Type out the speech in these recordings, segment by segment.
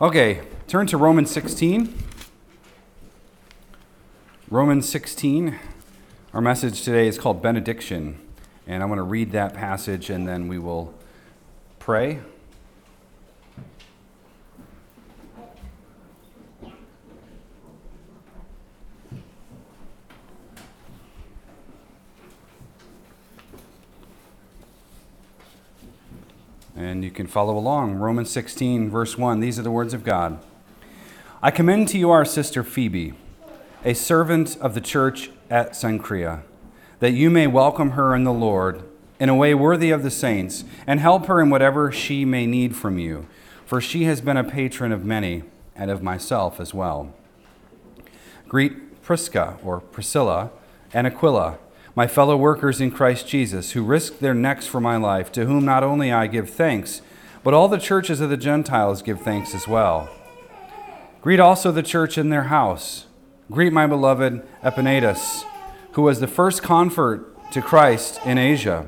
Okay, turn to Romans 16. Romans 16. Our message today is called Benediction. And I'm going to read that passage and then we will pray. And you can follow along. Romans 16, verse 1. These are the words of God. I commend to you our sister Phoebe, a servant of the church at Cenchreae, that you may welcome her in the Lord in a way worthy of the saints, and help her in whatever she may need from you, for she has been a patron of many, and of myself as well. Greet Prisca, or Priscilla, and Aquila my fellow workers in Christ Jesus, who risked their necks for my life, to whom not only I give thanks, but all the churches of the Gentiles give thanks as well. Greet also the church in their house. Greet my beloved Epaenetus, who was the first convert to Christ in Asia.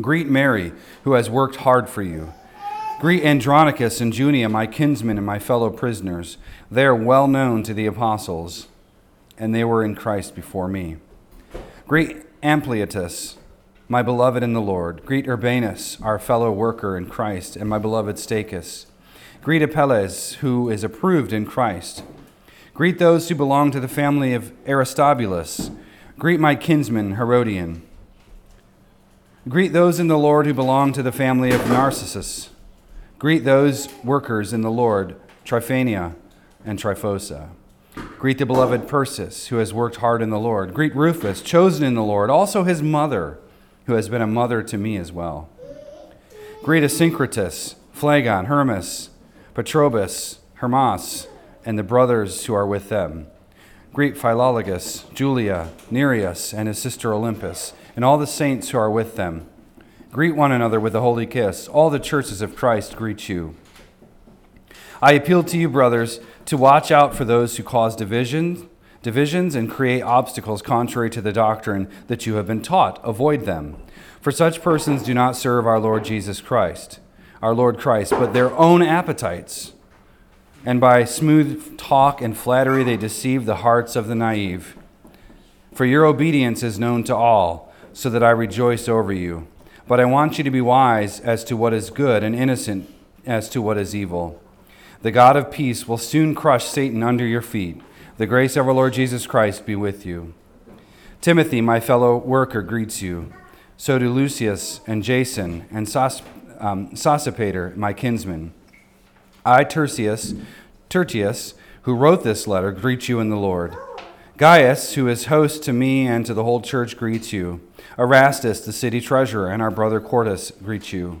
Greet Mary, who has worked hard for you. Greet Andronicus and Junia, my kinsmen and my fellow prisoners. They are well known to the apostles, and they were in Christ before me. Greet Ampliatus, my beloved in the Lord. Greet Urbanus, our fellow worker in Christ, and my beloved Stachys. Greet Apelles, who is approved in Christ. Greet those who belong to the family of Aristobulus. Greet my kinsman Herodion. Greet those in the Lord who belong to the family of Narcissus. Greet those workers in the Lord, Tryphania and Tryphosa. Greet the beloved Persis, who has worked hard in the Lord. Greet Rufus, chosen in the Lord, also his mother, who has been a mother to me as well. Greet Asyncritus, Phlegon, Hermes, Patrobas, Hermas, and the brothers who are with them. Greet Philologus, Julia, Nereus, and his sister Olympas, and all the saints who are with them. Greet one another with a holy kiss. All the churches of Christ greet you. I appeal to you, brothers, to watch out for those who cause divisions, divisions and create obstacles contrary to the doctrine that you have been taught. Avoid them. For such persons do not serve our Lord Jesus Christ, our Lord Christ, but their own appetites. And by smooth talk and flattery, they deceive the hearts of the naive. For your obedience is known to all, so that I rejoice over you. But I want you to be wise as to what is good and innocent as to what is evil. The God of peace will soon crush Satan under your feet. The grace of our Lord Jesus Christ be with you. Timothy, my fellow worker, greets you. So do Lucius and Jason and Sos, um, Sosipater, my kinsman. I, Tertius, Tertius, who wrote this letter, greet you in the Lord. Gaius, who is host to me and to the whole church, greets you. Erastus, the city treasurer, and our brother Quartus greet you.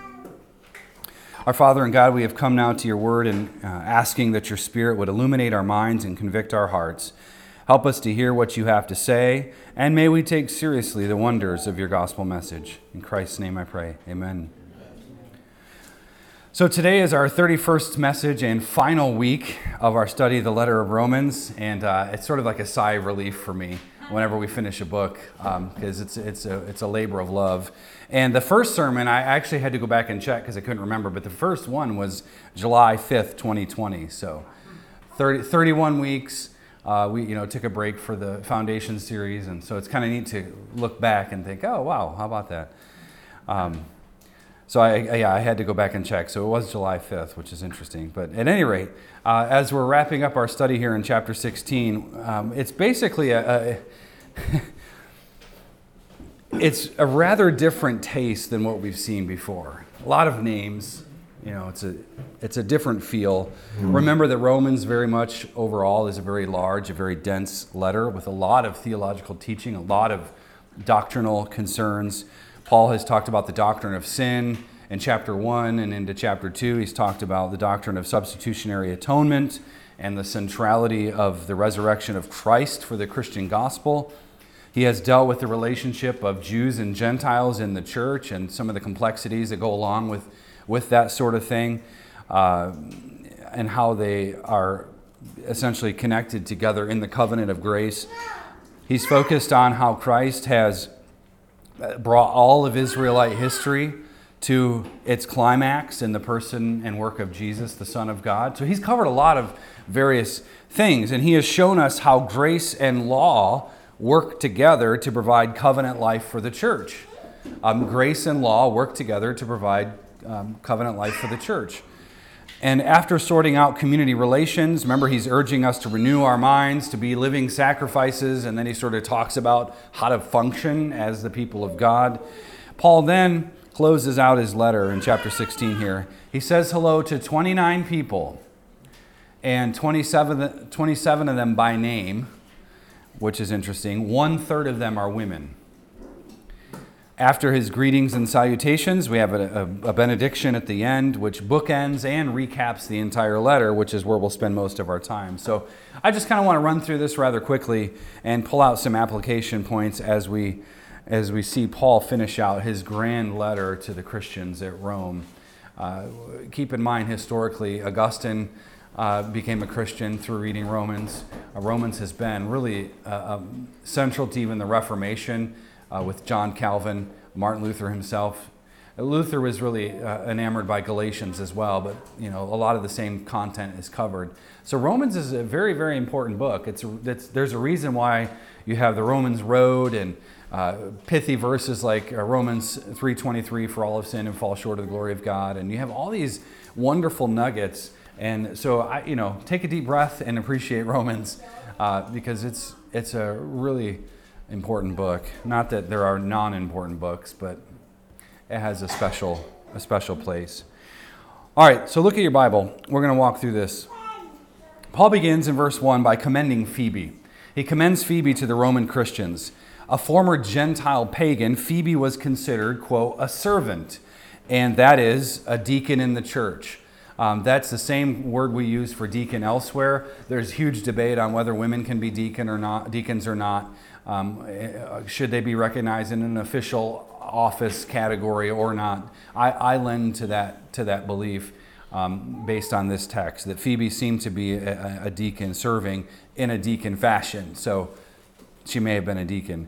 Our Father and God, we have come now to your word and uh, asking that your Spirit would illuminate our minds and convict our hearts. Help us to hear what you have to say, and may we take seriously the wonders of your gospel message. In Christ's name I pray. Amen. So, today is our 31st message and final week of our study of the letter of Romans, and uh, it's sort of like a sigh of relief for me whenever we finish a book because um, it's, it's, a, it's a labor of love. And the first sermon, I actually had to go back and check because I couldn't remember, but the first one was July 5th, 2020. So 30, 31 weeks. Uh, we you know took a break for the foundation series, and so it's kind of neat to look back and think, oh wow, how about that? Um, so I, yeah, I had to go back and check. So it was July 5th, which is interesting. But at any rate, uh, as we're wrapping up our study here in chapter 16, um, it's basically a, a it's a rather different taste than what we've seen before. A lot of names, you know, it's a it's a different feel. Mm-hmm. Remember that Romans very much overall is a very large, a very dense letter with a lot of theological teaching, a lot of doctrinal concerns. Paul has talked about the doctrine of sin in chapter 1 and into chapter 2 he's talked about the doctrine of substitutionary atonement and the centrality of the resurrection of Christ for the Christian gospel. He has dealt with the relationship of Jews and Gentiles in the church and some of the complexities that go along with, with that sort of thing, uh, and how they are essentially connected together in the covenant of grace. He's focused on how Christ has brought all of Israelite history to its climax in the person and work of Jesus, the Son of God. So he's covered a lot of various things, and he has shown us how grace and law work together to provide covenant life for the church. Um, grace and law work together to provide um, covenant life for the church. And after sorting out community relations, remember he's urging us to renew our minds, to be living sacrifices, and then he sort of talks about how to function as the people of God. Paul then closes out his letter in chapter 16 here. He says hello to 29 people, and 27, 27 of them by name, which is interesting. One third of them are women. After his greetings and salutations, we have a, a, a, benediction at the end, which bookends and recaps the entire letter, which is where we'll spend most of our time. So I just kind of want to run through this rather quickly and pull out some application points as we as we see Paul finish out his grand letter to the Christians at Rome. Uh, keep in mind, historically, Augustine uh, became a Christian through reading Romans. Uh, Romans has been really uh, um, central to even the Reformation uh, with John Calvin, Martin Luther himself. Uh, Luther was really enamored by Galatians as well, but you know a lot of the same content is covered. So Romans is a very, very important book. It's, it's there's a reason why you have the Romans Road and uh, pithy verses like uh, Romans 3:23 for all of sin and fall short of the glory of God and you have all these wonderful nuggets and so I you know take a deep breath and appreciate Romans uh, because it's it's a really important book. Not that there are non-important books but it has a special a special place. All right so look at your Bible. We're going to walk through this. Paul begins in verse 1 by commending Phoebe. He commends Phoebe to the Roman Christians. A former Gentile pagan, Phoebe was considered, quote, a servant, and that is a deacon in the church. Um, that's the same word we use for deacon elsewhere. There's huge debate on whether women can be deacon or not, deacons or not. Um, eh, should they be recognized in an official office category or not? I, I lend to that to that belief um, based on this text that Phoebe seemed to be a, a deacon serving in a deacon fashion. So she may have been a deacon.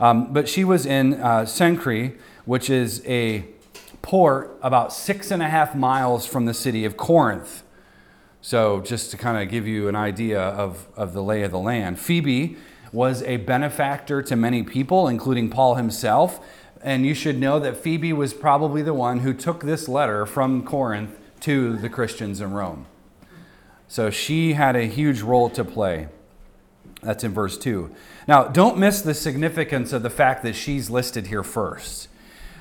Um, but she was in uh, Cenchreae, which is a port about six and a half miles from the city of Corinth. So, just to kind of give you an idea of, of the lay of the land, Phoebe was a benefactor to many people, including Paul himself. And you should know that Phoebe was probably the one who took this letter from Corinth to the Christians in Rome. So, she had a huge role to play. That's in verse 2. Now, don't miss the significance of the fact that she's listed here first.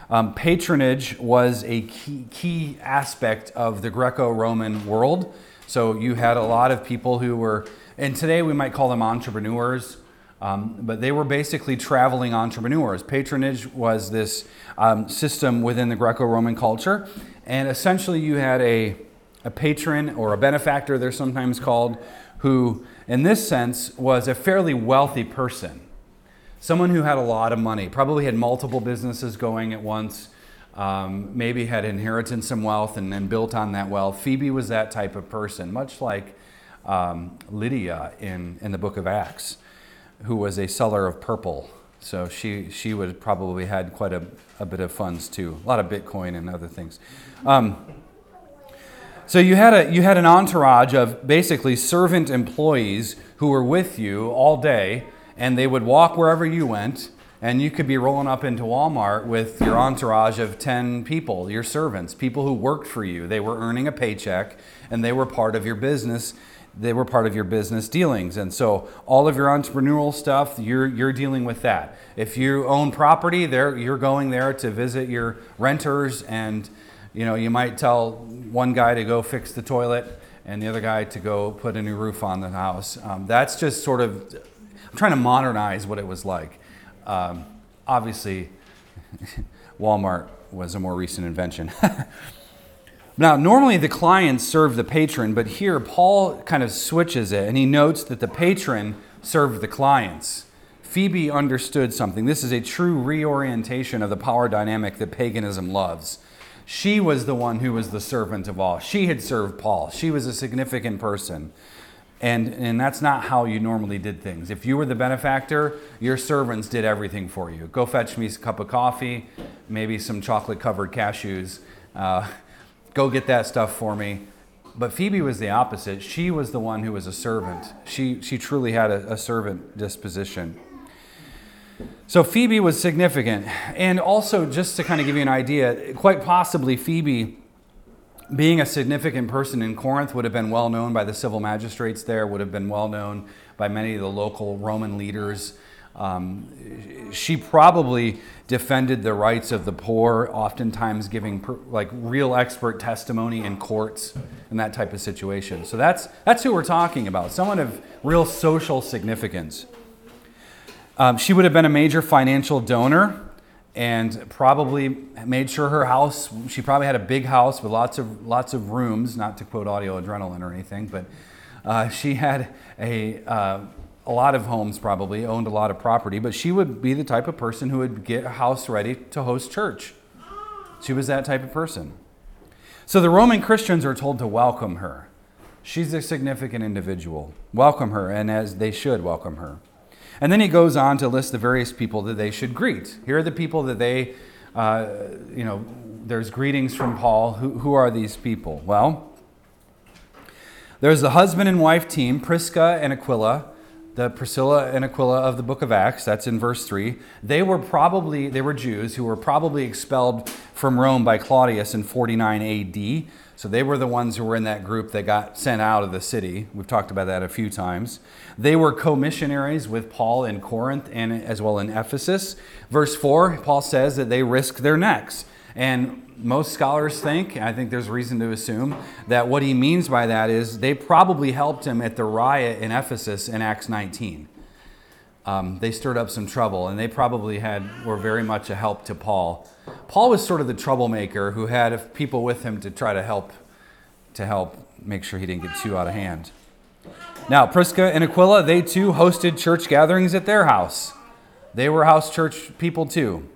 Um, patronage was a key, key aspect of the Greco Roman world. So you had a lot of people who were, and today we might call them entrepreneurs, um, but they were basically traveling entrepreneurs. Patronage was this um, system within the Greco Roman culture. And essentially, you had a, a patron or a benefactor, they're sometimes called, who in this sense, was a fairly wealthy person. Someone who had a lot of money, probably had multiple businesses going at once, um, maybe had inherited some wealth and then built on that wealth. Phoebe was that type of person, much like um, Lydia in, in the book of Acts, who was a seller of purple. So she, she would probably had quite a, a bit of funds too, a lot of Bitcoin and other things. Um, so you had, a, you had an entourage of basically servant employees who were with you all day, and they would walk wherever you went, and you could be rolling up into Walmart with your entourage of 10 people, your servants, people who worked for you. They were earning a paycheck, and they were part of your business. They were part of your business dealings. And so all of your entrepreneurial stuff, you're, you're dealing with that. If you own property, there, you're going there to visit your renters and you know, you might tell one guy to go fix the toilet and the other guy to go put a new roof on the house. Um, that's just sort of, trying to modernize what it was like. Um, obviously, Walmart was a more recent invention. Now, normally the clients serve the patron, but here Paul kind of switches it and he notes that the patron served the clients. Phoebe understood something. This is a true reorientation of the power dynamic that paganism loves. She was the one who was the servant of all. She had served Paul. She was a significant person. And, and that's not how you normally did things. If you were the benefactor, your servants did everything for you. Go fetch me a cup of coffee, maybe some chocolate covered cashews. Uh, go get that stuff for me. But Phoebe was the opposite. She was the one who was a servant. She, she truly had a, a servant disposition. So Phoebe was significant. And also, just to kind of give you an idea, quite possibly Phoebe being a significant person in Corinth would have been well known by the civil magistrates there, would have been well known by many of the local Roman leaders. Um, she probably defended the rights of the poor, oftentimes giving per, like real expert testimony in courts and that type of situation. So that's that's who we're talking about. Someone of real social significance. Um, she would have been a major financial donor and probably made sure her house she probably had a big house with lots of lots of rooms not to quote Audio Adrenaline or anything but uh, she had a uh, a lot of homes probably owned a lot of property but she would be the type of person who would get a house ready to host church. She was that type of person. So the roman christians are told to welcome her. She's a significant individual. Welcome her and as they should welcome her and then he goes on to list the various people that they should greet. Here are the people that they, uh, you know, there's greetings from Paul. Who, who are these people? Well, there's the husband and wife team, Prisca and Aquila, the Priscilla and Aquila of the book of Acts. That's in verse 3. They were probably, they were Jews who were probably expelled from Rome by Claudius in 49 AD. So they were the ones who were in that group that got sent out of the city. We've talked about that a few times. They were co missionaries with Paul in Corinth and as well in Ephesus. Verse 4, Paul says that they risked their necks. And most scholars think, I think there's reason to assume, that what he means by that is they probably helped him at the riot in Ephesus in Acts 19. Um, they stirred up some trouble, and they probably had were very much a help to Paul. Paul was sort of the troublemaker who had people with him to try to help to help make sure he didn't get too out of hand. Now, Prisca and Aquila, they too hosted church gatherings at their house. They were house church people too.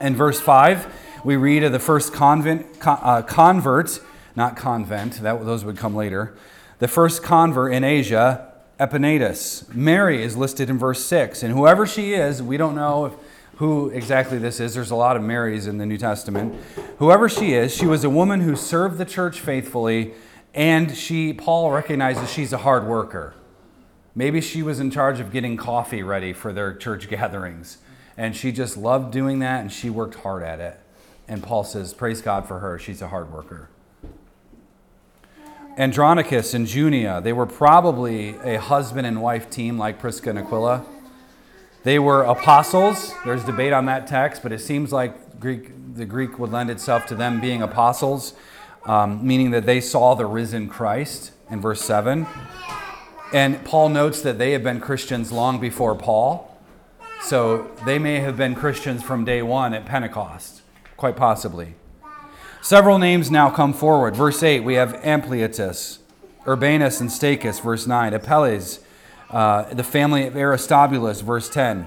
In verse 5, we read of the first convent, uh, convert, not convent, that, those would come later, the first convert in Asia, Epaenetus. Mary is listed in verse 6, and whoever she is, we don't know if, who exactly this is. There's a lot of Marys in the New Testament. Whoever she is, she was a woman who served the church faithfully and she, Paul recognizes she's a hard worker. Maybe she was in charge of getting coffee ready for their church gatherings. And she just loved doing that and she worked hard at it. And Paul says, Praise God for her. She's a hard worker. Andronicus and Junia, they were probably a husband and wife team like Prisca and Aquila. They were apostles. There's debate on that text, but it seems like Greek, the Greek would lend itself to them being apostles um, meaning that they saw the risen Christ in verse 7. And Paul notes that they have been Christians long before Paul. So they may have been Christians from day one at Pentecost, quite possibly. Several names now come forward. Verse 8, we have Ampliatus, Urbanus and Stachys, verse 9, Apelles, uh, the family of Aristobulus, verse 10.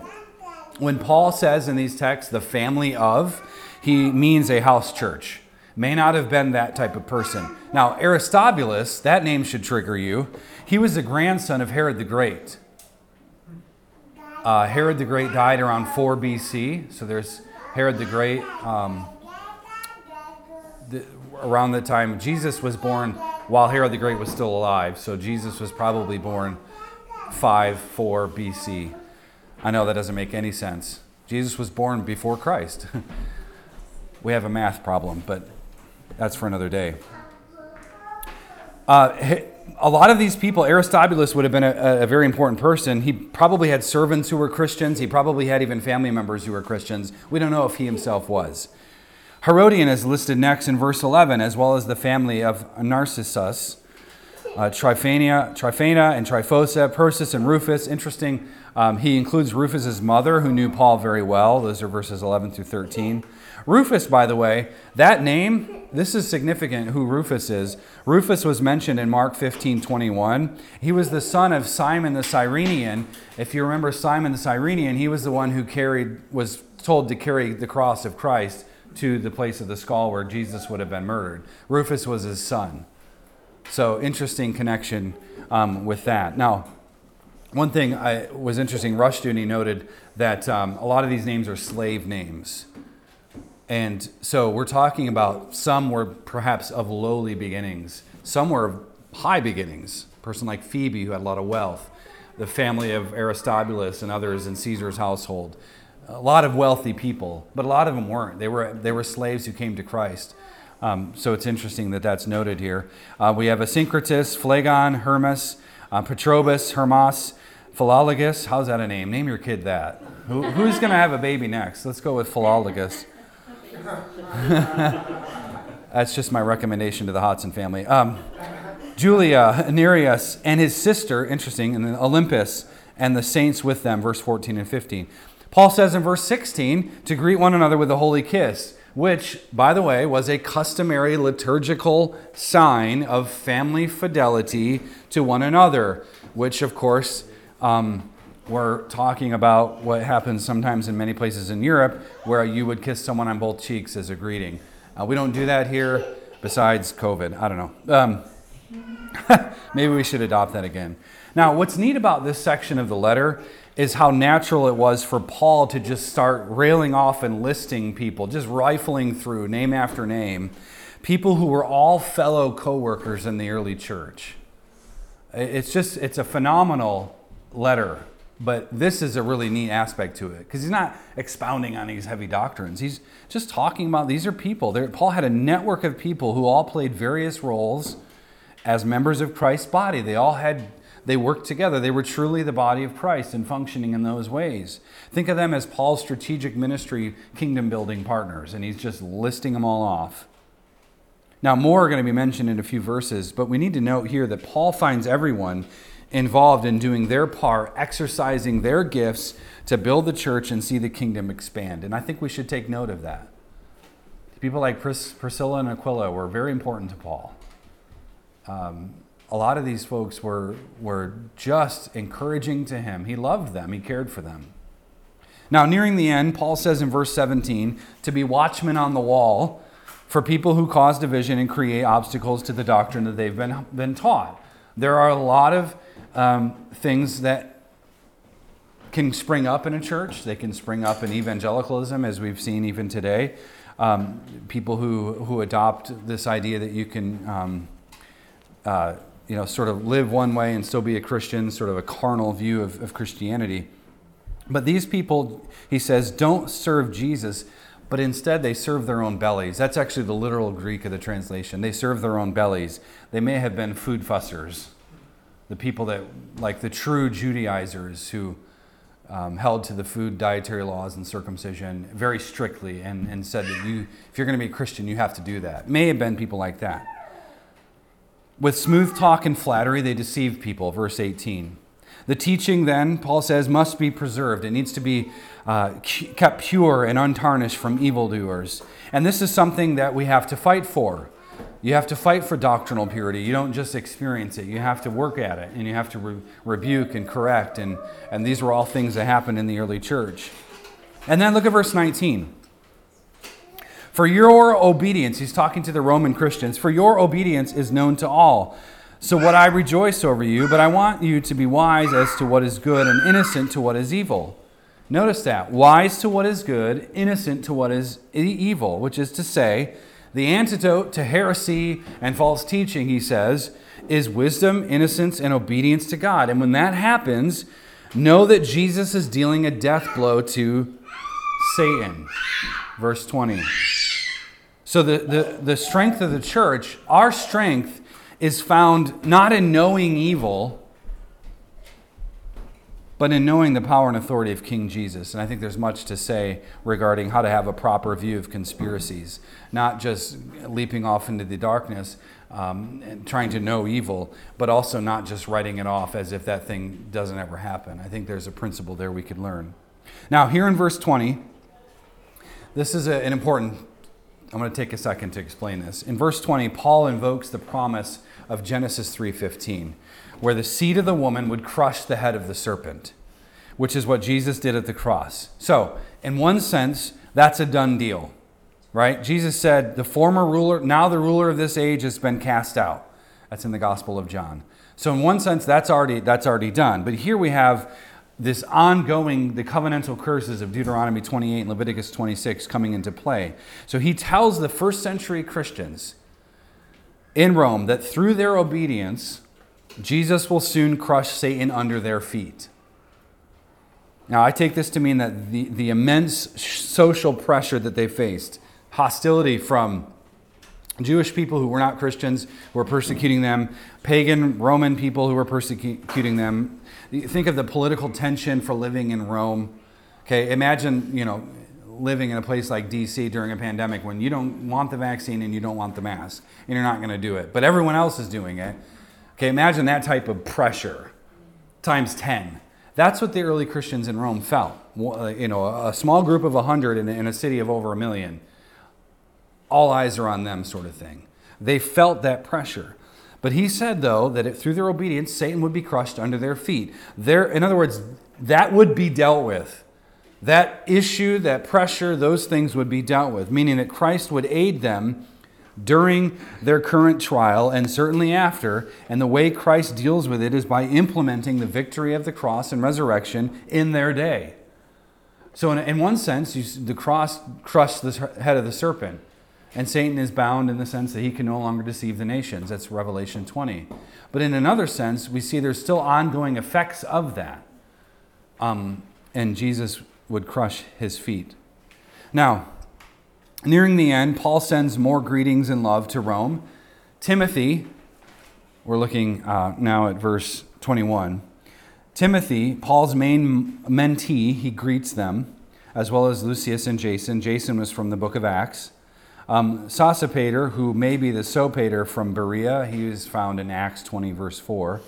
When Paul says in these texts, the family of, he means a house church may not have been that type of person. Now, Aristobulus, that name should trigger you. He was the grandson of Herod the Great. Uh, Herod the Great died around 4 BC, so there's Herod the Great. Um, the, around the time Jesus was born, while Herod the Great was still alive, so Jesus was probably born 5 4 BC. I know that doesn't make any sense. Jesus was born before Christ. we have a math problem, but that's for another day. Uh, a lot of these people, Aristobulus would have been a, a, very important person. He probably had servants who were Christians. He probably had even family members who were Christians. We don't know if he himself was. Herodion is listed next in verse 11, as well as the family of Narcissus. uh, Tryphania, Tryphena and Tryphosa, Persis and Rufus. Interesting, um, he includes Rufus's mother, who knew Paul very well. Those are verses 11 through 13. Rufus, by the way, that name, this is significant who Rufus is. Rufus was mentioned in Mark 15 21. He was the son of Simon the Cyrenian. If you remember Simon the Cyrenian, he was the one who carried, was told to carry the cross of Christ to the place of the skull where Jesus would have been murdered. Rufus was his son. So, interesting connection um, with that. Now, one thing I, was interesting, Rush Rushdoony noted that um, a lot of these names are slave names. And so we're talking about some were perhaps of lowly beginnings, some were of high beginnings. A person like Phoebe, who had a lot of wealth, the family of Aristobulus and others in Caesar's household. A lot of wealthy people, but a lot of them weren't. They were, they were slaves who came to Christ. Um, so it's interesting that that's noted here. Uh, we have Asyncritus, Phlegon, Hermes, uh, Patrobas, Hermas, Philologus. How's that a name? Name your kid that. Who, who's going to have a baby next? Let's go with Philologus. That's just my recommendation to the Hodson family. Um, Julia, Nereus, and his sister, interesting, and then Olympas, and the saints with them, verse 14 and 15. Paul says in verse 16 to greet one another with a holy kiss, which, by the way, was a customary liturgical sign of family fidelity to one another, which, of course, um, we're talking about what happens sometimes in many places in Europe where you would kiss someone on both cheeks as a greeting. Uh, we don't do that here besides COVID. I don't know. Um, maybe we should adopt that again. Now, what's neat about this section of the letter is how natural it was for Paul to just start railing off and listing people, just rifling through name after name, people who were all fellow co workers in the early church. It's just, it's a phenomenal letter but this is a really neat aspect to it because he's not expounding on these heavy doctrines. He's just talking about these are people. They're, Paul had a network of people who all played various roles as members of Christ's body. They all had they worked together. They were truly the body of Christ and functioning in those ways. Think of them as Paul's strategic ministry kingdom building partners, and he's just listing them all off. Now, more are going to be mentioned in a few verses, but we need to note here that Paul finds everyone involved in doing their part, exercising their gifts to build the church and see the kingdom expand. And I think we should take note of that. People like Pris- Priscilla and Aquila were very important to Paul. Um, a lot of these folks were, were just encouraging to him. He loved them, he cared for them. Now, nearing the end, Paul says in verse 17 to be watchmen on the wall for people who cause division and create obstacles to the doctrine that they've been, been taught. There are a lot of um, things that can spring up in a church. They can spring up in evangelicalism, as we've seen even today. Um, people who, who adopt this idea that you can, um, uh, you know, sort of live one way and still be a Christian, sort of a carnal view of, of Christianity. But these people, he says, don't serve Jesus, but instead they serve their own bellies. That's actually the literal Greek of the translation. They serve their own bellies. They may have been food fussers the people that, like the true Judaizers who um, held to the food dietary laws and circumcision very strictly and, and said that you, if you're going to be a Christian, you have to do that. May have been people like that. With smooth talk and flattery, they deceive people, verse 18. The teaching, then, Paul says, must be preserved. It needs to be uh, kept pure and untarnished from evildoers. And this is something that we have to fight for. You have to fight for doctrinal purity. You don't just experience it. You have to work at it and you have to re- rebuke and correct. And, and these were all things that happened in the early church. And then look at verse 19. For your obedience, he's talking to the Roman Christians, for your obedience is known to all. So what I rejoice over you, but I want you to be wise as to what is good and innocent to what is evil. Notice that wise to what is good, innocent to what is evil, which is to say, the antidote to heresy and false teaching, he says, is wisdom, innocence, and obedience to God. And when that happens, know that Jesus is dealing a death blow to Satan. Verse 20. So, the, the, the strength of the church, our strength, is found not in knowing evil, but in knowing the power and authority of King Jesus. And I think there's much to say regarding how to have a proper view of conspiracies, not just leaping off into the darkness um, and trying to know evil, but also not just writing it off as if that thing doesn't ever happen. I think there's a principle there we could learn. Now, here in verse 20, this is a, an important I'm going to take a second to explain this. In verse 20, Paul invokes the promise of Genesis 3:15, where the seed of the woman would crush the head of the serpent, which is what Jesus did at the cross. So, in one sense, that's a done deal. Right? Jesus said, "The former ruler, now the ruler of this age has been cast out." That's in the Gospel of John. So in one sense that's already that's already done. But here we have this ongoing, the covenantal curses of Deuteronomy 28 and Leviticus 26 coming into play. So he tells the first century Christians in Rome that through their obedience, Jesus will soon crush Satan under their feet. Now, I take this to mean that the, the immense social pressure that they faced, hostility from Jewish people who were not Christians, who were persecuting them, pagan Roman people who were persecuting them, think of the political tension for living in Rome. Okay, imagine, you know, living in a place like DC during a pandemic when you don't want the vaccine and you don't want the mask and you're not going to do it, but everyone else is doing it. Okay, imagine that type of pressure times 10. That's what the early Christians in Rome felt. You know, a small group of 100 in a city of over a million. All eyes are on them, sort of thing. They felt that pressure. But he said, though, that if, through their obedience, Satan would be crushed under their feet. There, in other words, that would be dealt with. That issue, that pressure, those things would be dealt with, meaning that Christ would aid them during their current trial and certainly after. And the way Christ deals with it is by implementing the victory of the cross and resurrection in their day. So, in, in one sense, you, the cross crushed the head of the serpent. And Satan is bound in the sense that he can no longer deceive the nations. That's Revelation 20. But in another sense, we see there's still ongoing effects of that. Um, and Jesus would crush his feet. Now, nearing the end, Paul sends more greetings and love to Rome. Timothy, we're looking uh, now at verse 21. Timothy, Paul's main mentee, he greets them, as well as Lucius and Jason. Jason was from the book of Acts. Um, Sosipater, who may be the Sopater from Berea, he is found in Acts 20, verse 4.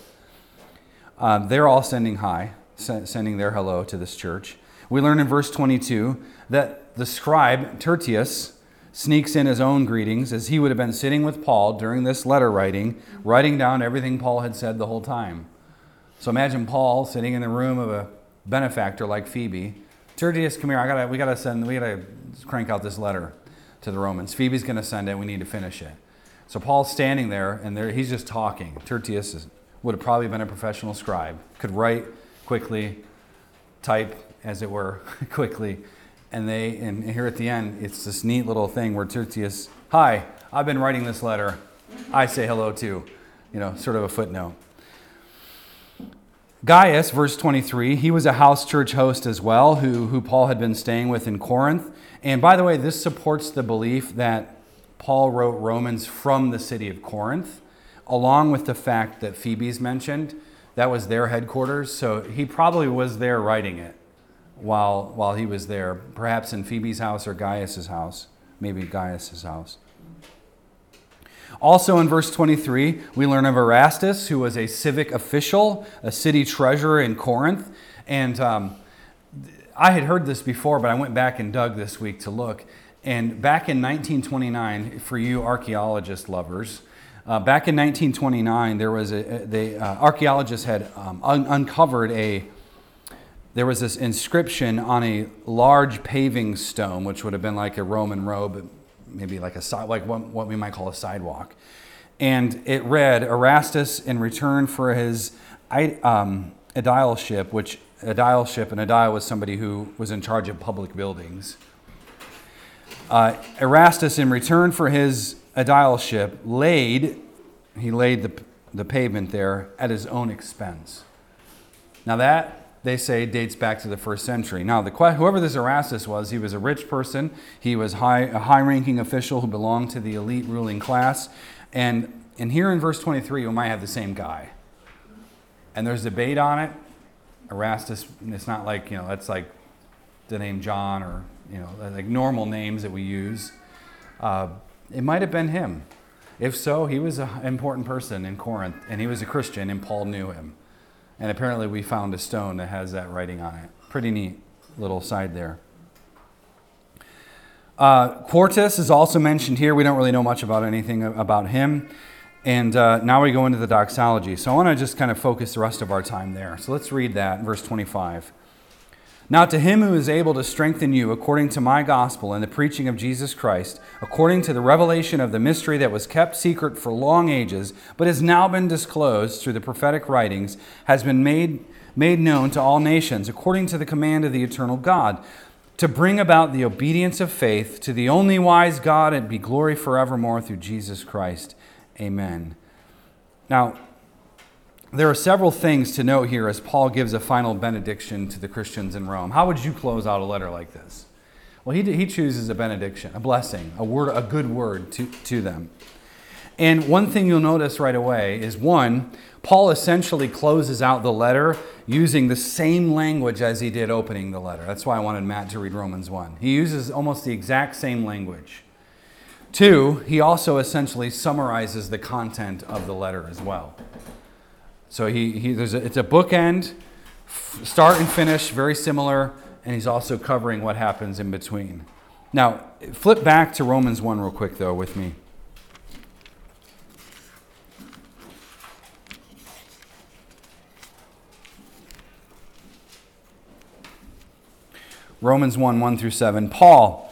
Uh, they're all sending hi, sending their hello to this church. We learn in verse 22 that the scribe, Tertius, sneaks in his own greetings as he would have been sitting with Paul during this letter writing, writing down everything Paul had said the whole time. So imagine Paul sitting in the room of a benefactor like Phoebe. Tertius, come here. I gotta, we gotta send, we gotta crank out this letter to the Romans. Phoebe's going to send it. We need to finish it. So Paul's standing there, and there, he's just talking. Tertius is, would have probably been a professional scribe, could write quickly, type, as it were, quickly. And they, and here at the end, it's this neat little thing where Tertius, hi, I've been writing this letter. I say hello too. You know, sort of a footnote. Gaius, verse 23, he was a house church host as well, who, who Paul had been staying with in Corinth. And by the way, this supports the belief that Paul wrote Romans from the city of Corinth, along with the fact that Phoebe's mentioned. That was their headquarters, so he probably was there writing it while, while he was there, perhaps in Phoebe's house or Gaius's house, maybe Gaius's house. Also in verse 23, we learn of Erastus, who was a civic official, a city treasurer in Corinth. And um, I had heard this before, but I went back and dug this week to look. And back in 1929, for you archaeologist lovers, uh, back in 1929, there was a, the uh, archaeologists had um, un- uncovered a there was this inscription on a large paving stone, which would have been like a Roman road, maybe like a like what, what we might call a sidewalk, and it read Erastus in return for his um, aedileship, which aedileship, and aedile was somebody who was in charge of public buildings. Uh, Erastus, in return for his aedileship, laid, he laid the, the pavement there at his own expense. Now that, they say, dates back to the first century. Now, the, whoever this Erastus was, he was a rich person. He was high, a high-ranking official who belonged to the elite ruling class. And, and here in verse 23, we might have the same guy. And there's debate on it Erastus, it's not like, you know, that's like the name John or, you know, like normal names that we use. Uh, it might have been him. If so, he was an important person in Corinth, and he was a Christian, and Paul knew him. And apparently, we found a stone that has that writing on it. Pretty neat little side there. Uh, Quartus is also mentioned here. We don't really know much about anything about him. And uh, now we go into the doxology. So I want to just kind of focus the rest of our time there. So let's read that, verse 25. Now, to him who is able to strengthen you according to my gospel and the preaching of Jesus Christ, according to the revelation of the mystery that was kept secret for long ages, but has now been disclosed through the prophetic writings, has been made, made known to all nations, according to the command of the eternal God, to bring about the obedience of faith to the only wise God and be glory forevermore through Jesus Christ. Amen. Now, there are several things to note here as Paul gives a final benediction to the Christians in Rome. How would you close out a letter like this? Well, he, he chooses a benediction, a blessing, a word, a good word to, to them. And one thing you'll notice right away is one, Paul essentially closes out the letter using the same language as he did opening the letter. That's why I wanted Matt to read Romans 1. He uses almost the exact same language. Two, he also essentially summarizes the content of the letter as well. So he, he there's a, it's a bookend, start and finish, very similar, and he's also covering what happens in between. Now, flip back to Romans 1 real quick, though, with me. Romans 1 1 through 7. Paul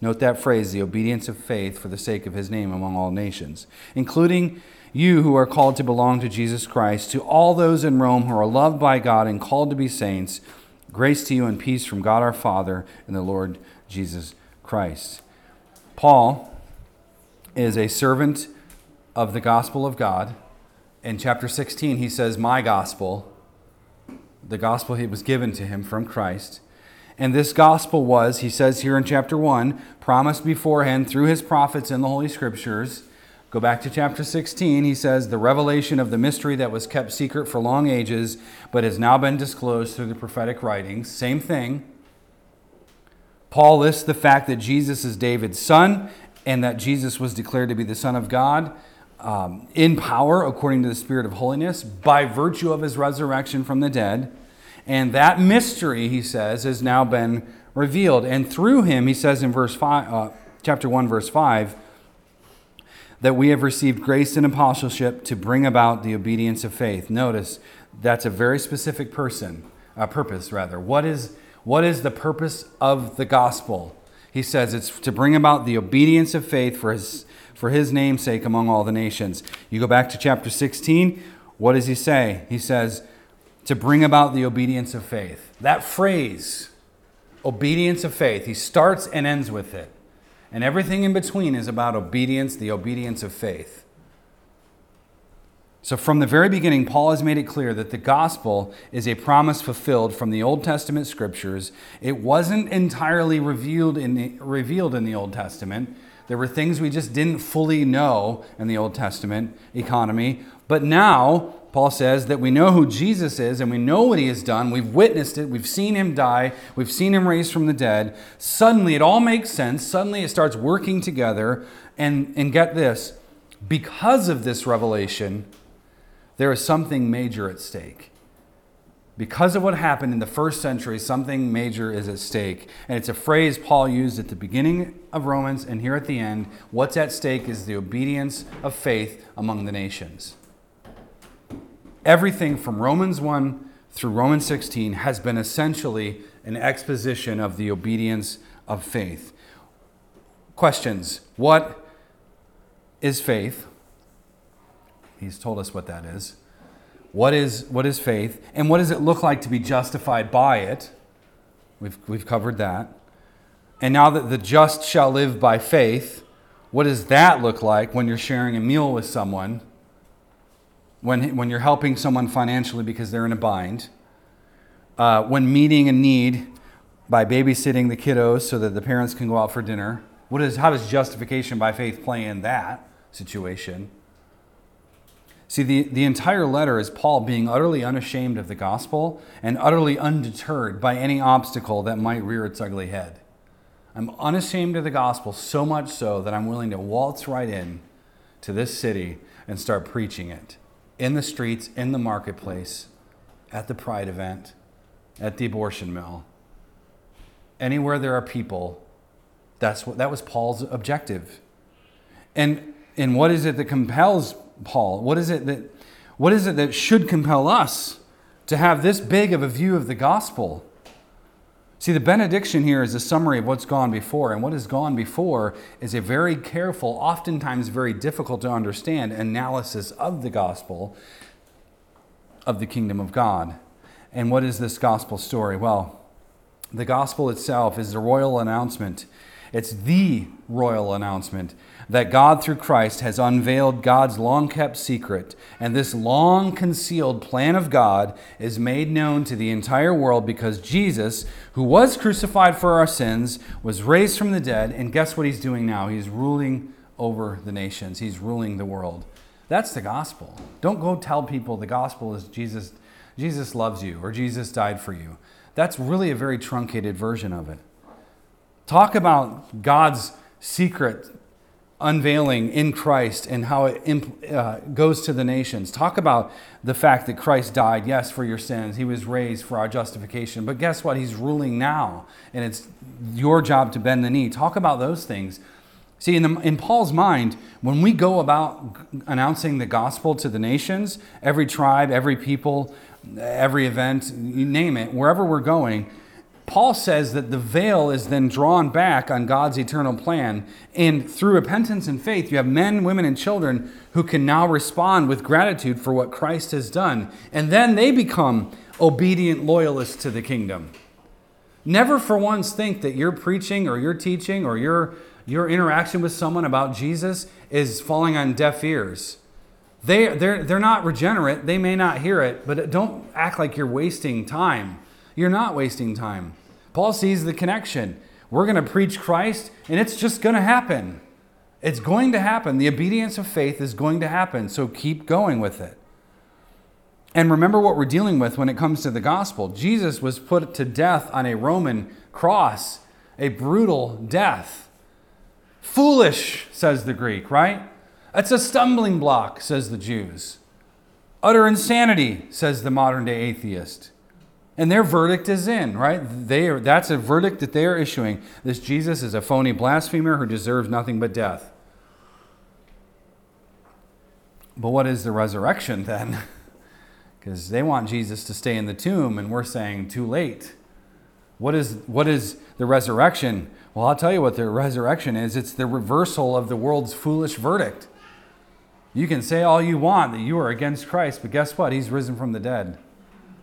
Note that phrase, the obedience of faith for the sake of his name among all nations, including you who are called to belong to Jesus Christ, to all those in Rome who are loved by God and called to be saints, grace to you and peace from God our Father and the Lord Jesus Christ. Paul is a servant of the gospel of God. In chapter 16, he says, My gospel, the gospel he was given to him from Christ. And this gospel was, he says here in chapter 1, promised beforehand through his prophets in the Holy Scriptures. Go back to chapter 16. He says, The revelation of the mystery that was kept secret for long ages, but has now been disclosed through the prophetic writings. Same thing. Paul lists the fact that Jesus is David's son and that Jesus was declared to be the Son of God um, in power according to the Spirit of holiness by virtue of his resurrection from the dead. And that mystery, he says, has now been revealed. And through him, he says in verse five, uh, chapter 1, verse 5, that we have received grace and apostleship to bring about the obedience of faith. Notice that's a very specific person, uh, purpose rather. What is, what is the purpose of the gospel? He says it's to bring about the obedience of faith for his, for his name's sake among all the nations. You go back to chapter 16, what does he say? He says, to bring about the obedience of faith. That phrase, obedience of faith, he starts and ends with it. And everything in between is about obedience, the obedience of faith. So, from the very beginning, Paul has made it clear that the gospel is a promise fulfilled from the Old Testament scriptures. It wasn't entirely revealed in the, revealed in the Old Testament. There were things we just didn't fully know in the Old Testament economy. But now, Paul says that we know who Jesus is and we know what he has done. We've witnessed it. We've seen him die. We've seen him raised from the dead. Suddenly, it all makes sense. Suddenly, it starts working together. And, and get this because of this revelation, there is something major at stake. Because of what happened in the first century, something major is at stake. And it's a phrase Paul used at the beginning of Romans and here at the end. What's at stake is the obedience of faith among the nations everything from Romans 1 through Romans 16 has been essentially an exposition of the obedience of faith. Questions What is faith? He's told us what that is. What is, what is faith? And what does it look like to be justified by it? We've, we've covered that. And now that the just shall live by faith, what does that look like when you're sharing a meal with someone? When, when you're helping someone financially because they're in a bind? Uh, when meeting a need by babysitting the kiddos so that the parents can go out for dinner? What is, how does justification by faith play in that situation? See, the, the entire letter is Paul being utterly unashamed of the gospel and utterly undeterred by any obstacle that might rear its ugly head. I'm unashamed of the gospel so much so that I'm willing to waltz right in to this city and start preaching it in the streets, in the marketplace, at the pride event, at the abortion mill. Anywhere there are people, that's what that was Paul's objective. And and what is it that compels Paul? What is it that what is it that should compel us to have this big of a view of the gospel? See, the benediction here is a summary of what's gone before, and what has gone before is a very careful, oftentimes very difficult to understand analysis of the gospel of the kingdom of God. And what is this gospel story? Well, the gospel itself is the royal announcement. It's the royal announcement that God, through Christ, has unveiled God's long kept secret, and this long concealed plan of God is made known to the entire world because Jesus, who was crucified for our sins, was raised from the dead, and guess what he's doing now? He's ruling over the nations, he's ruling the world. That's the gospel. Don't go tell people the gospel is Jesus, Jesus loves you or Jesus died for you. That's really a very truncated version of it. Talk about God's secret unveiling in Christ and how it uh, goes to the nations. Talk about the fact that Christ died, yes, for your sins. He was raised for our justification. But guess what? He's ruling now, and it's your job to bend the knee. Talk about those things. See, in, the, in Paul's mind, when we go about announcing the gospel to the nations, every tribe, every people, every event, you name it, wherever we're going, Paul says that the veil is then drawn back on God's eternal plan. And through repentance and faith, you have men, women, and children who can now respond with gratitude for what Christ has done. And then they become obedient loyalists to the kingdom. Never for once think that your preaching or your teaching or your, your interaction with someone about Jesus is falling on deaf ears. They, they're, they're not regenerate. They may not hear it, but don't act like you're wasting time. You're not wasting time. Paul sees the connection. We're going to preach Christ, and it's just going to happen. It's going to happen. The obedience of faith is going to happen, so keep going with it. And remember what we're dealing with when it comes to the gospel. Jesus was put to death on a Roman cross, a brutal death. Foolish, says the Greek, right? It's a stumbling block, says the Jews. Utter insanity, says the modern day atheist. And their verdict is in, right? They are, that's a verdict that they are issuing. This Jesus is a phony blasphemer who deserves nothing but death. But what is the resurrection then? Because they want Jesus to stay in the tomb, and we're saying too late. What is, what is the resurrection? Well, I'll tell you what the resurrection is it's the reversal of the world's foolish verdict. You can say all you want that you are against Christ, but guess what? He's risen from the dead.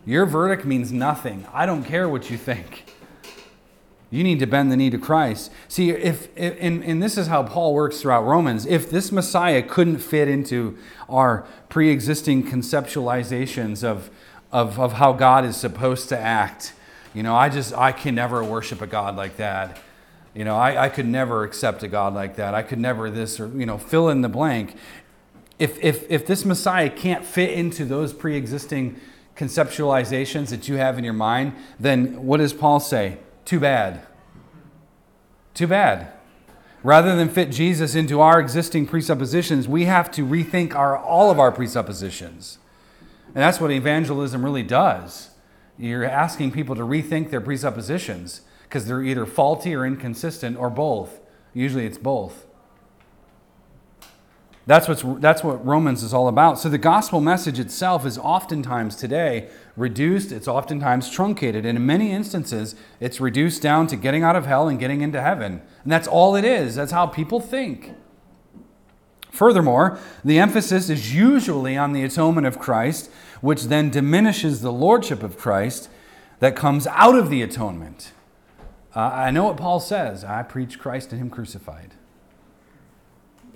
Your verdict means nothing. I don't care what you think. You need to bend the knee to Christ. See, if, and, and this is how Paul works throughout Romans. If this Messiah couldn't fit into our pre-existing conceptualizations of, of, of how God is supposed to act, you know, I just I can never worship a God like that. You know, I, I could never accept a God like that. I could never this or you know, fill in the blank. If if if this Messiah can't fit into those pre-existing conceptualizations that you have in your mind, then what does Paul say? Too bad. Too bad. Rather than fit Jesus into our existing presuppositions, we have to rethink our, all of our presuppositions. And that's what evangelism really does. You're asking people to rethink their presuppositions because they're either faulty or inconsistent or both. Usually it's both. That's, what's, that's what Romans is all about. So the gospel message itself is oftentimes today reduced, it's oftentimes truncated. And in many instances, it's reduced down to getting out of hell and getting into heaven. And that's all it is. That's how people think. Furthermore, the emphasis is usually on the atonement of Christ, which then diminishes the lordship of Christ that comes out of the atonement. Uh, I know what Paul says I preach Christ and Him crucified.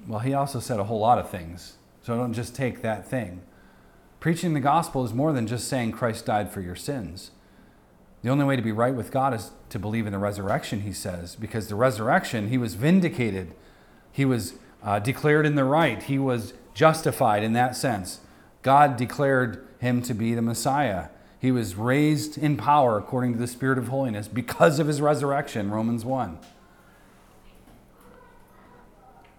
Well, he also said a whole lot of things. So don't just take that thing. Preaching the gospel is more than just saying Christ died for your sins. The only way to be right with God is to believe in the resurrection, he says, because the resurrection, he was vindicated. He was uh, declared in the right. He was justified in that sense. God declared him to be the Messiah. He was raised in power according to the Spirit of holiness because of his resurrection, Romans 1.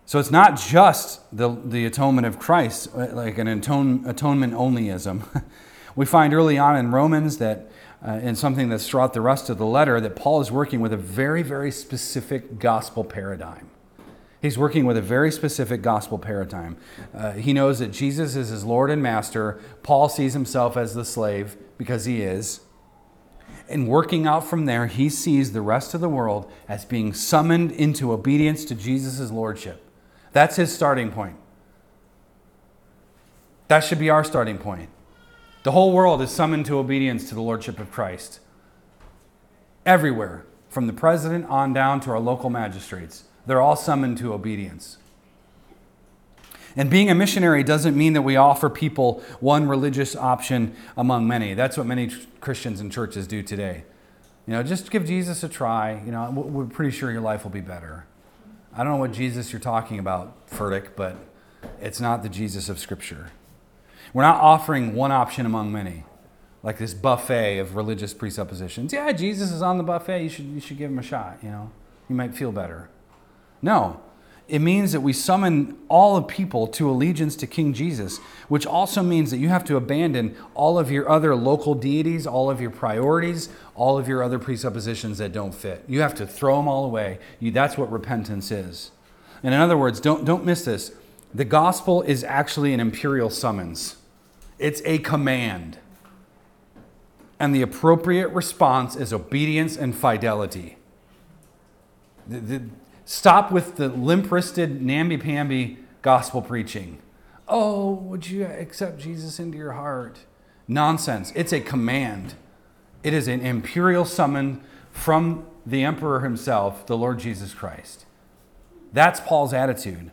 So it's not just the, the atonement of Christ, like an atone, atonement onlyism. we find early on in Romans that, uh, and something that's throughout the rest of the letter, that Paul is working with a very, very specific gospel paradigm. He's working with a very specific gospel paradigm. Uh, he knows that Jesus is his Lord and Master. Paul sees himself as the slave because he is. And working out from there, he sees the rest of the world as being summoned into obedience to Jesus' Lordship. That's his starting point. That should be our starting point. The whole world is summoned to obedience to the Lordship of Christ. Everywhere, from the president on down to our local magistrates, they're all summoned to obedience. And being a missionary doesn't mean that we offer people one religious option among many. That's what many Christians and churches do today. You know, just give Jesus a try. You know, we're pretty sure your life will be better. I don't know what Jesus you're talking about, Furtick, but it's not the Jesus of Scripture. We're not offering one option among many, like this buffet of religious presuppositions. Yeah, Jesus is on the buffet. You should, you should give him a shot, you know. You might feel better. No, it means that we summon all of people to allegiance to King Jesus, which also means that you have to abandon all of your other local deities, all of your priorities, all of your other presuppositions that don't fit. You have to throw them all away. You, that's what repentance is. And in other words, don't, don't miss this. The gospel is actually an imperial summons, it's a command. And the appropriate response is obedience and fidelity. The, the, Stop with the limp wristed, namby pamby gospel preaching. Oh, would you accept Jesus into your heart? Nonsense. It's a command, it is an imperial summon from the emperor himself, the Lord Jesus Christ. That's Paul's attitude.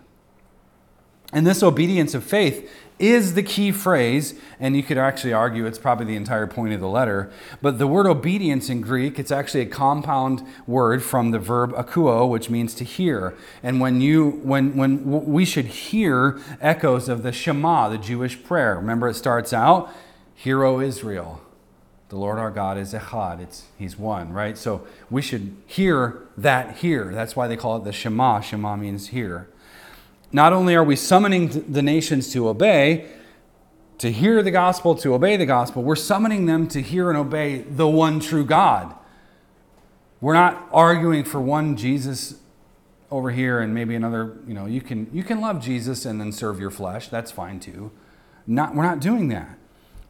And this obedience of faith is the key phrase, and you could actually argue it's probably the entire point of the letter. But the word obedience in Greek, it's actually a compound word from the verb akouo, which means to hear. And when you when when we should hear echoes of the Shema, the Jewish prayer. Remember, it starts out, "Hear, O Israel." The Lord our God is Echad. It's He's one, right? So we should hear that here. That's why they call it the Shema. Shema means hear. Not only are we summoning the nations to obey, to hear the gospel, to obey the gospel, we're summoning them to hear and obey the one true God. We're not arguing for one Jesus over here and maybe another, you know, you can you can love Jesus and then serve your flesh. That's fine too. Not we're not doing that.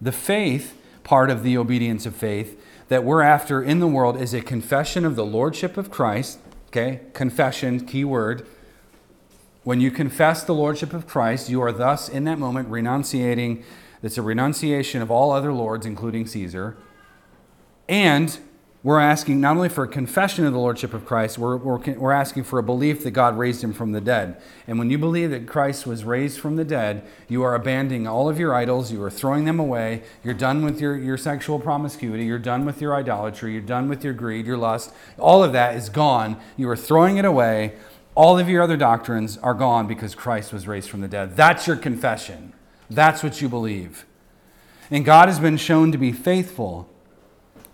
The faith part of the obedience of faith that we're after in the world is a confession of the lordship of Christ, okay? Confession, key word when you confess the Lordship of Christ, you are thus, in that moment, renunciating. It's a renunciation of all other lords, including Caesar. And we're asking not only for a confession of the Lordship of Christ, we're, we're, we're asking for a belief that God raised him from the dead. And when you believe that Christ was raised from the dead, you are abandoning all of your idols, you are throwing them away, you're done with your, your sexual promiscuity, you're done with your idolatry, you're done with your greed, your lust. All of that is gone. You are throwing it away all of your other doctrines are gone because Christ was raised from the dead. That's your confession. That's what you believe. And God has been shown to be faithful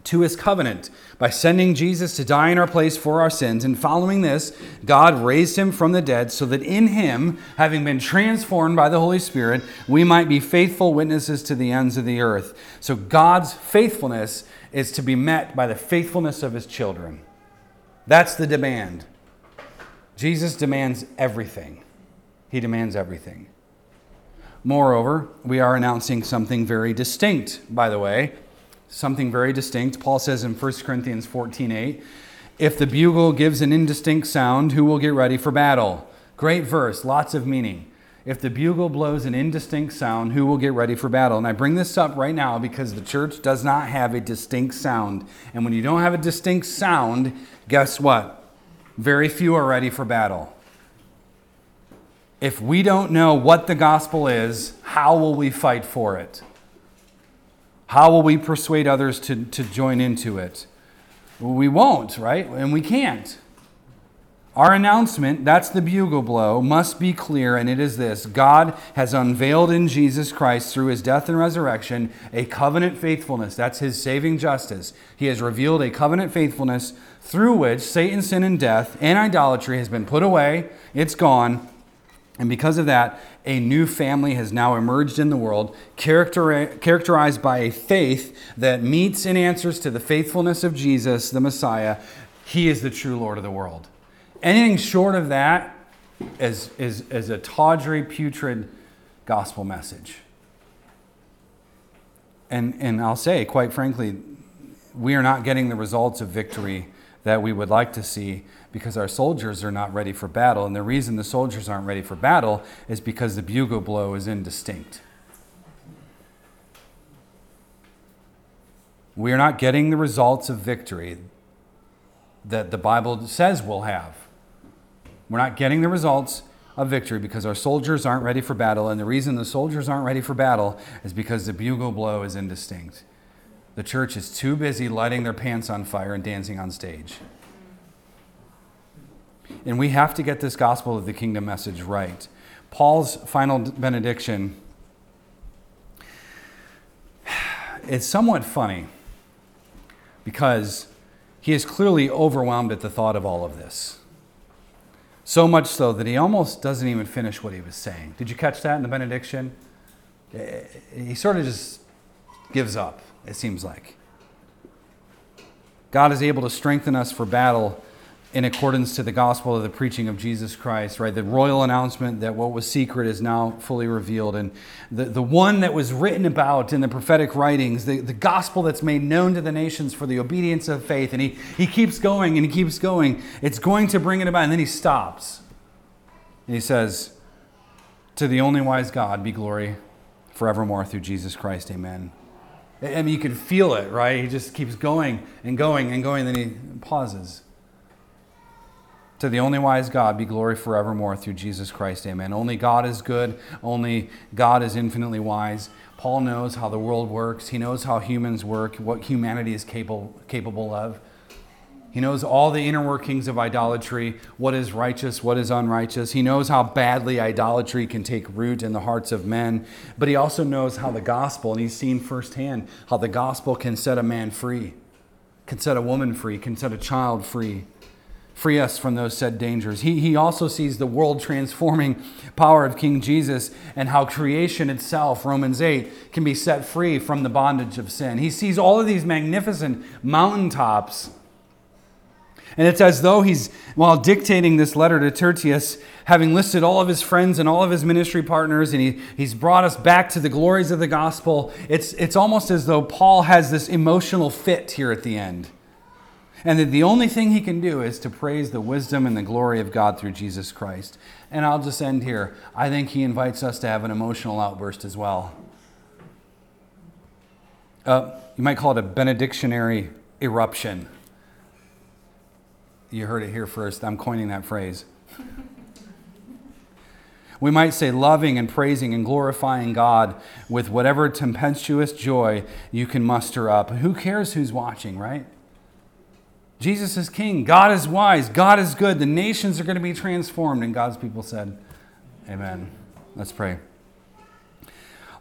to his covenant by sending Jesus to die in our place for our sins. And following this, God raised him from the dead so that in him, having been transformed by the Holy Spirit, we might be faithful witnesses to the ends of the earth. So God's faithfulness is to be met by the faithfulness of his children. That's the demand. Jesus demands everything. He demands everything. Moreover, we are announcing something very distinct, by the way. Something very distinct. Paul says in 1 Corinthians 14 8, if the bugle gives an indistinct sound, who will get ready for battle? Great verse, lots of meaning. if the bugle blows an indistinct sound, who will get ready for battle? And I bring this up right now because the church does not have a distinct sound. And when you don't have a distinct sound, guess what? Very few are ready for battle. If we don't know what the gospel is, how will we fight for it? How will we persuade others to, to join into it? We won't, right? And we can't. Our announcement, that's the bugle blow, must be clear, and it is this God has unveiled in Jesus Christ through his death and resurrection a covenant faithfulness. That's his saving justice. He has revealed a covenant faithfulness through which Satan, sin, and death and idolatry has been put away, it's gone. And because of that, a new family has now emerged in the world, characterized by a faith that meets and answers to the faithfulness of Jesus, the Messiah. He is the true Lord of the world. Anything short of that is, is, is a tawdry, putrid gospel message. And, and I'll say, quite frankly, we are not getting the results of victory that we would like to see because our soldiers are not ready for battle. And the reason the soldiers aren't ready for battle is because the bugle blow is indistinct. We are not getting the results of victory that the Bible says we'll have. We're not getting the results of victory because our soldiers aren't ready for battle. And the reason the soldiers aren't ready for battle is because the bugle blow is indistinct. The church is too busy lighting their pants on fire and dancing on stage. And we have to get this gospel of the kingdom message right. Paul's final benediction it's somewhat funny because he is clearly overwhelmed at the thought of all of this. So much so that he almost doesn't even finish what he was saying. Did you catch that in the benediction? Eh, he sort of just gives up, it seems like. God is able to strengthen us for battle in accordance to the gospel of the preaching of Jesus Christ, right? The royal announcement that what was secret is now fully revealed. And the, the one that was written about in the prophetic writings, the, the gospel that's made known to the nations for the obedience of faith. And he, he keeps going and he keeps going. It's going to bring it about. And then he stops. And he says, To the only wise God be glory forevermore through Jesus Christ. Amen. I mean, you can feel it, right? He just keeps going and going and going. And then he pauses. To the only wise God be glory forevermore through Jesus Christ. Amen. Only God is good. Only God is infinitely wise. Paul knows how the world works. He knows how humans work, what humanity is capable, capable of. He knows all the inner workings of idolatry, what is righteous, what is unrighteous. He knows how badly idolatry can take root in the hearts of men. But he also knows how the gospel, and he's seen firsthand how the gospel can set a man free, can set a woman free, can set a child free free us from those said dangers. He, he also sees the world transforming power of King Jesus and how creation itself, Romans 8, can be set free from the bondage of sin. He sees all of these magnificent mountaintops. And it's as though he's, while dictating this letter to Tertius, having listed all of his friends and all of his ministry partners, and he, he's brought us back to the glories of the gospel, it's, it's almost as though Paul has this emotional fit here at the end and that the only thing he can do is to praise the wisdom and the glory of God through Jesus Christ. And I'll just end here. I think he invites us to have an emotional outburst as well. Uh, you might call it a benedictionary eruption. You heard it here first. I'm coining that phrase. We might say loving and praising and glorifying God with whatever tempestuous joy you can muster up. Who cares who's watching, right? Jesus is king. God is wise. God is good. The nations are going to be transformed. And God's people said, Amen. Let's pray.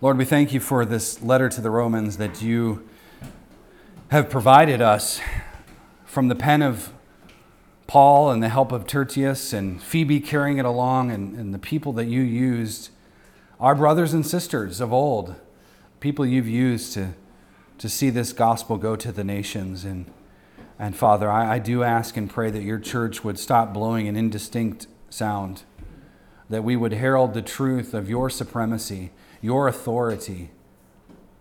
Lord, we thank you for this letter to the Romans that you have provided us from the pen of Paul and the help of Tertius and Phoebe carrying it along and, and the people that you used, our brothers and sisters of old, people you've used to, to see this gospel go to the nations. And and Father, I, I do ask and pray that your church would stop blowing an indistinct sound, that we would herald the truth of your supremacy, your authority,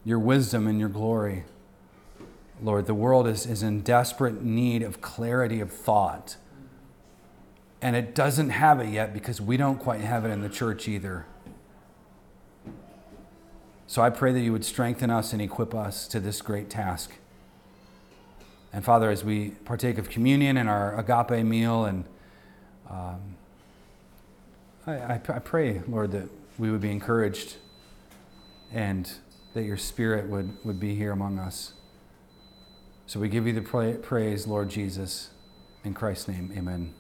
your wisdom, and your glory. Lord, the world is, is in desperate need of clarity of thought. And it doesn't have it yet because we don't quite have it in the church either. So I pray that you would strengthen us and equip us to this great task. And Father, as we partake of communion and our agape meal, and um, I, I, I pray, Lord, that we would be encouraged and that your Spirit would, would be here among us. So we give you the praise, Lord Jesus. In Christ's name, amen.